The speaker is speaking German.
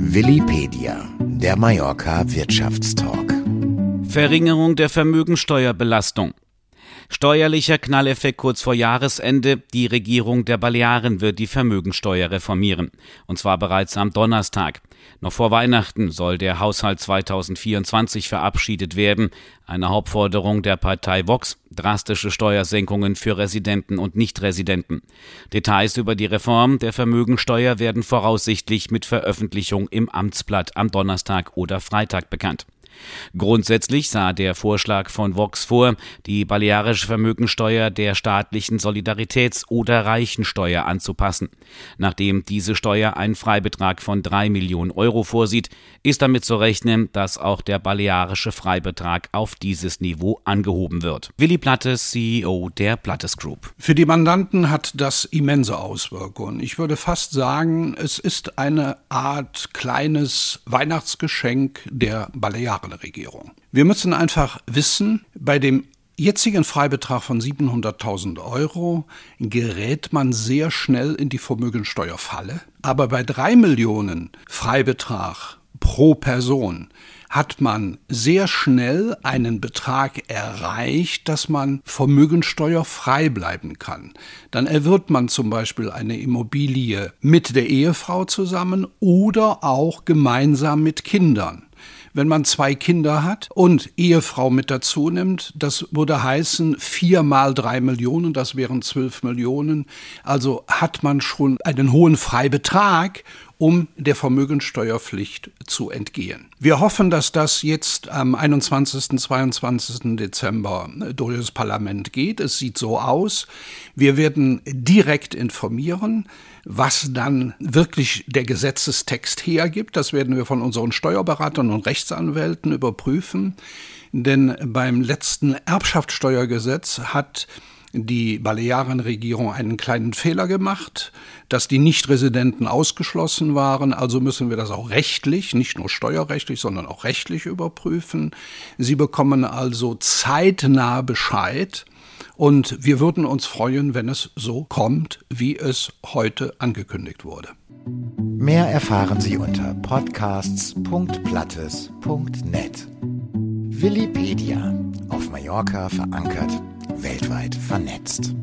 Willipedia, der Mallorca Wirtschaftstalk. Verringerung der Vermögensteuerbelastung. Steuerlicher Knalleffekt kurz vor Jahresende. Die Regierung der Balearen wird die Vermögensteuer reformieren. Und zwar bereits am Donnerstag. Noch vor Weihnachten soll der Haushalt 2024 verabschiedet werden. Eine Hauptforderung der Partei Vox. Drastische Steuersenkungen für Residenten und Nichtresidenten. Details über die Reform der Vermögensteuer werden voraussichtlich mit Veröffentlichung im Amtsblatt am Donnerstag oder Freitag bekannt. Grundsätzlich sah der Vorschlag von Vox vor, die balearische Vermögensteuer der staatlichen Solidaritäts- oder Reichensteuer anzupassen. Nachdem diese Steuer einen Freibetrag von drei Millionen Euro vorsieht, ist damit zu rechnen, dass auch der balearische Freibetrag auf dieses Niveau angehoben wird. Willi Plattes, CEO der Plattes Group. Für die Mandanten hat das immense Auswirkungen. Ich würde fast sagen, es ist eine Art kleines Weihnachtsgeschenk der Balearen. Regierung. Wir müssen einfach wissen, bei dem jetzigen Freibetrag von 700.000 Euro gerät man sehr schnell in die Vermögensteuerfalle. Aber bei drei Millionen Freibetrag pro Person hat man sehr schnell einen Betrag erreicht, dass man vermögensteuerfrei bleiben kann. Dann erwirbt man zum Beispiel eine Immobilie mit der Ehefrau zusammen oder auch gemeinsam mit Kindern wenn man zwei Kinder hat und Ehefrau mit dazu nimmt. Das würde heißen, vier mal drei Millionen, das wären zwölf Millionen. Also hat man schon einen hohen Freibetrag um der Vermögensteuerpflicht zu entgehen. Wir hoffen, dass das jetzt am 21. 22. Dezember durch das Parlament geht. Es sieht so aus. Wir werden direkt informieren, was dann wirklich der Gesetzestext hergibt. Das werden wir von unseren Steuerberatern und Rechtsanwälten überprüfen. Denn beim letzten Erbschaftssteuergesetz hat die Balearenregierung einen kleinen Fehler gemacht, dass die Nichtresidenten ausgeschlossen waren. Also müssen wir das auch rechtlich, nicht nur steuerrechtlich, sondern auch rechtlich überprüfen. Sie bekommen also zeitnah Bescheid. Und wir würden uns freuen, wenn es so kommt, wie es heute angekündigt wurde. Mehr erfahren Sie unter podcasts.plattes.net. Willipedia, auf Mallorca verankert weltweit vernetzt.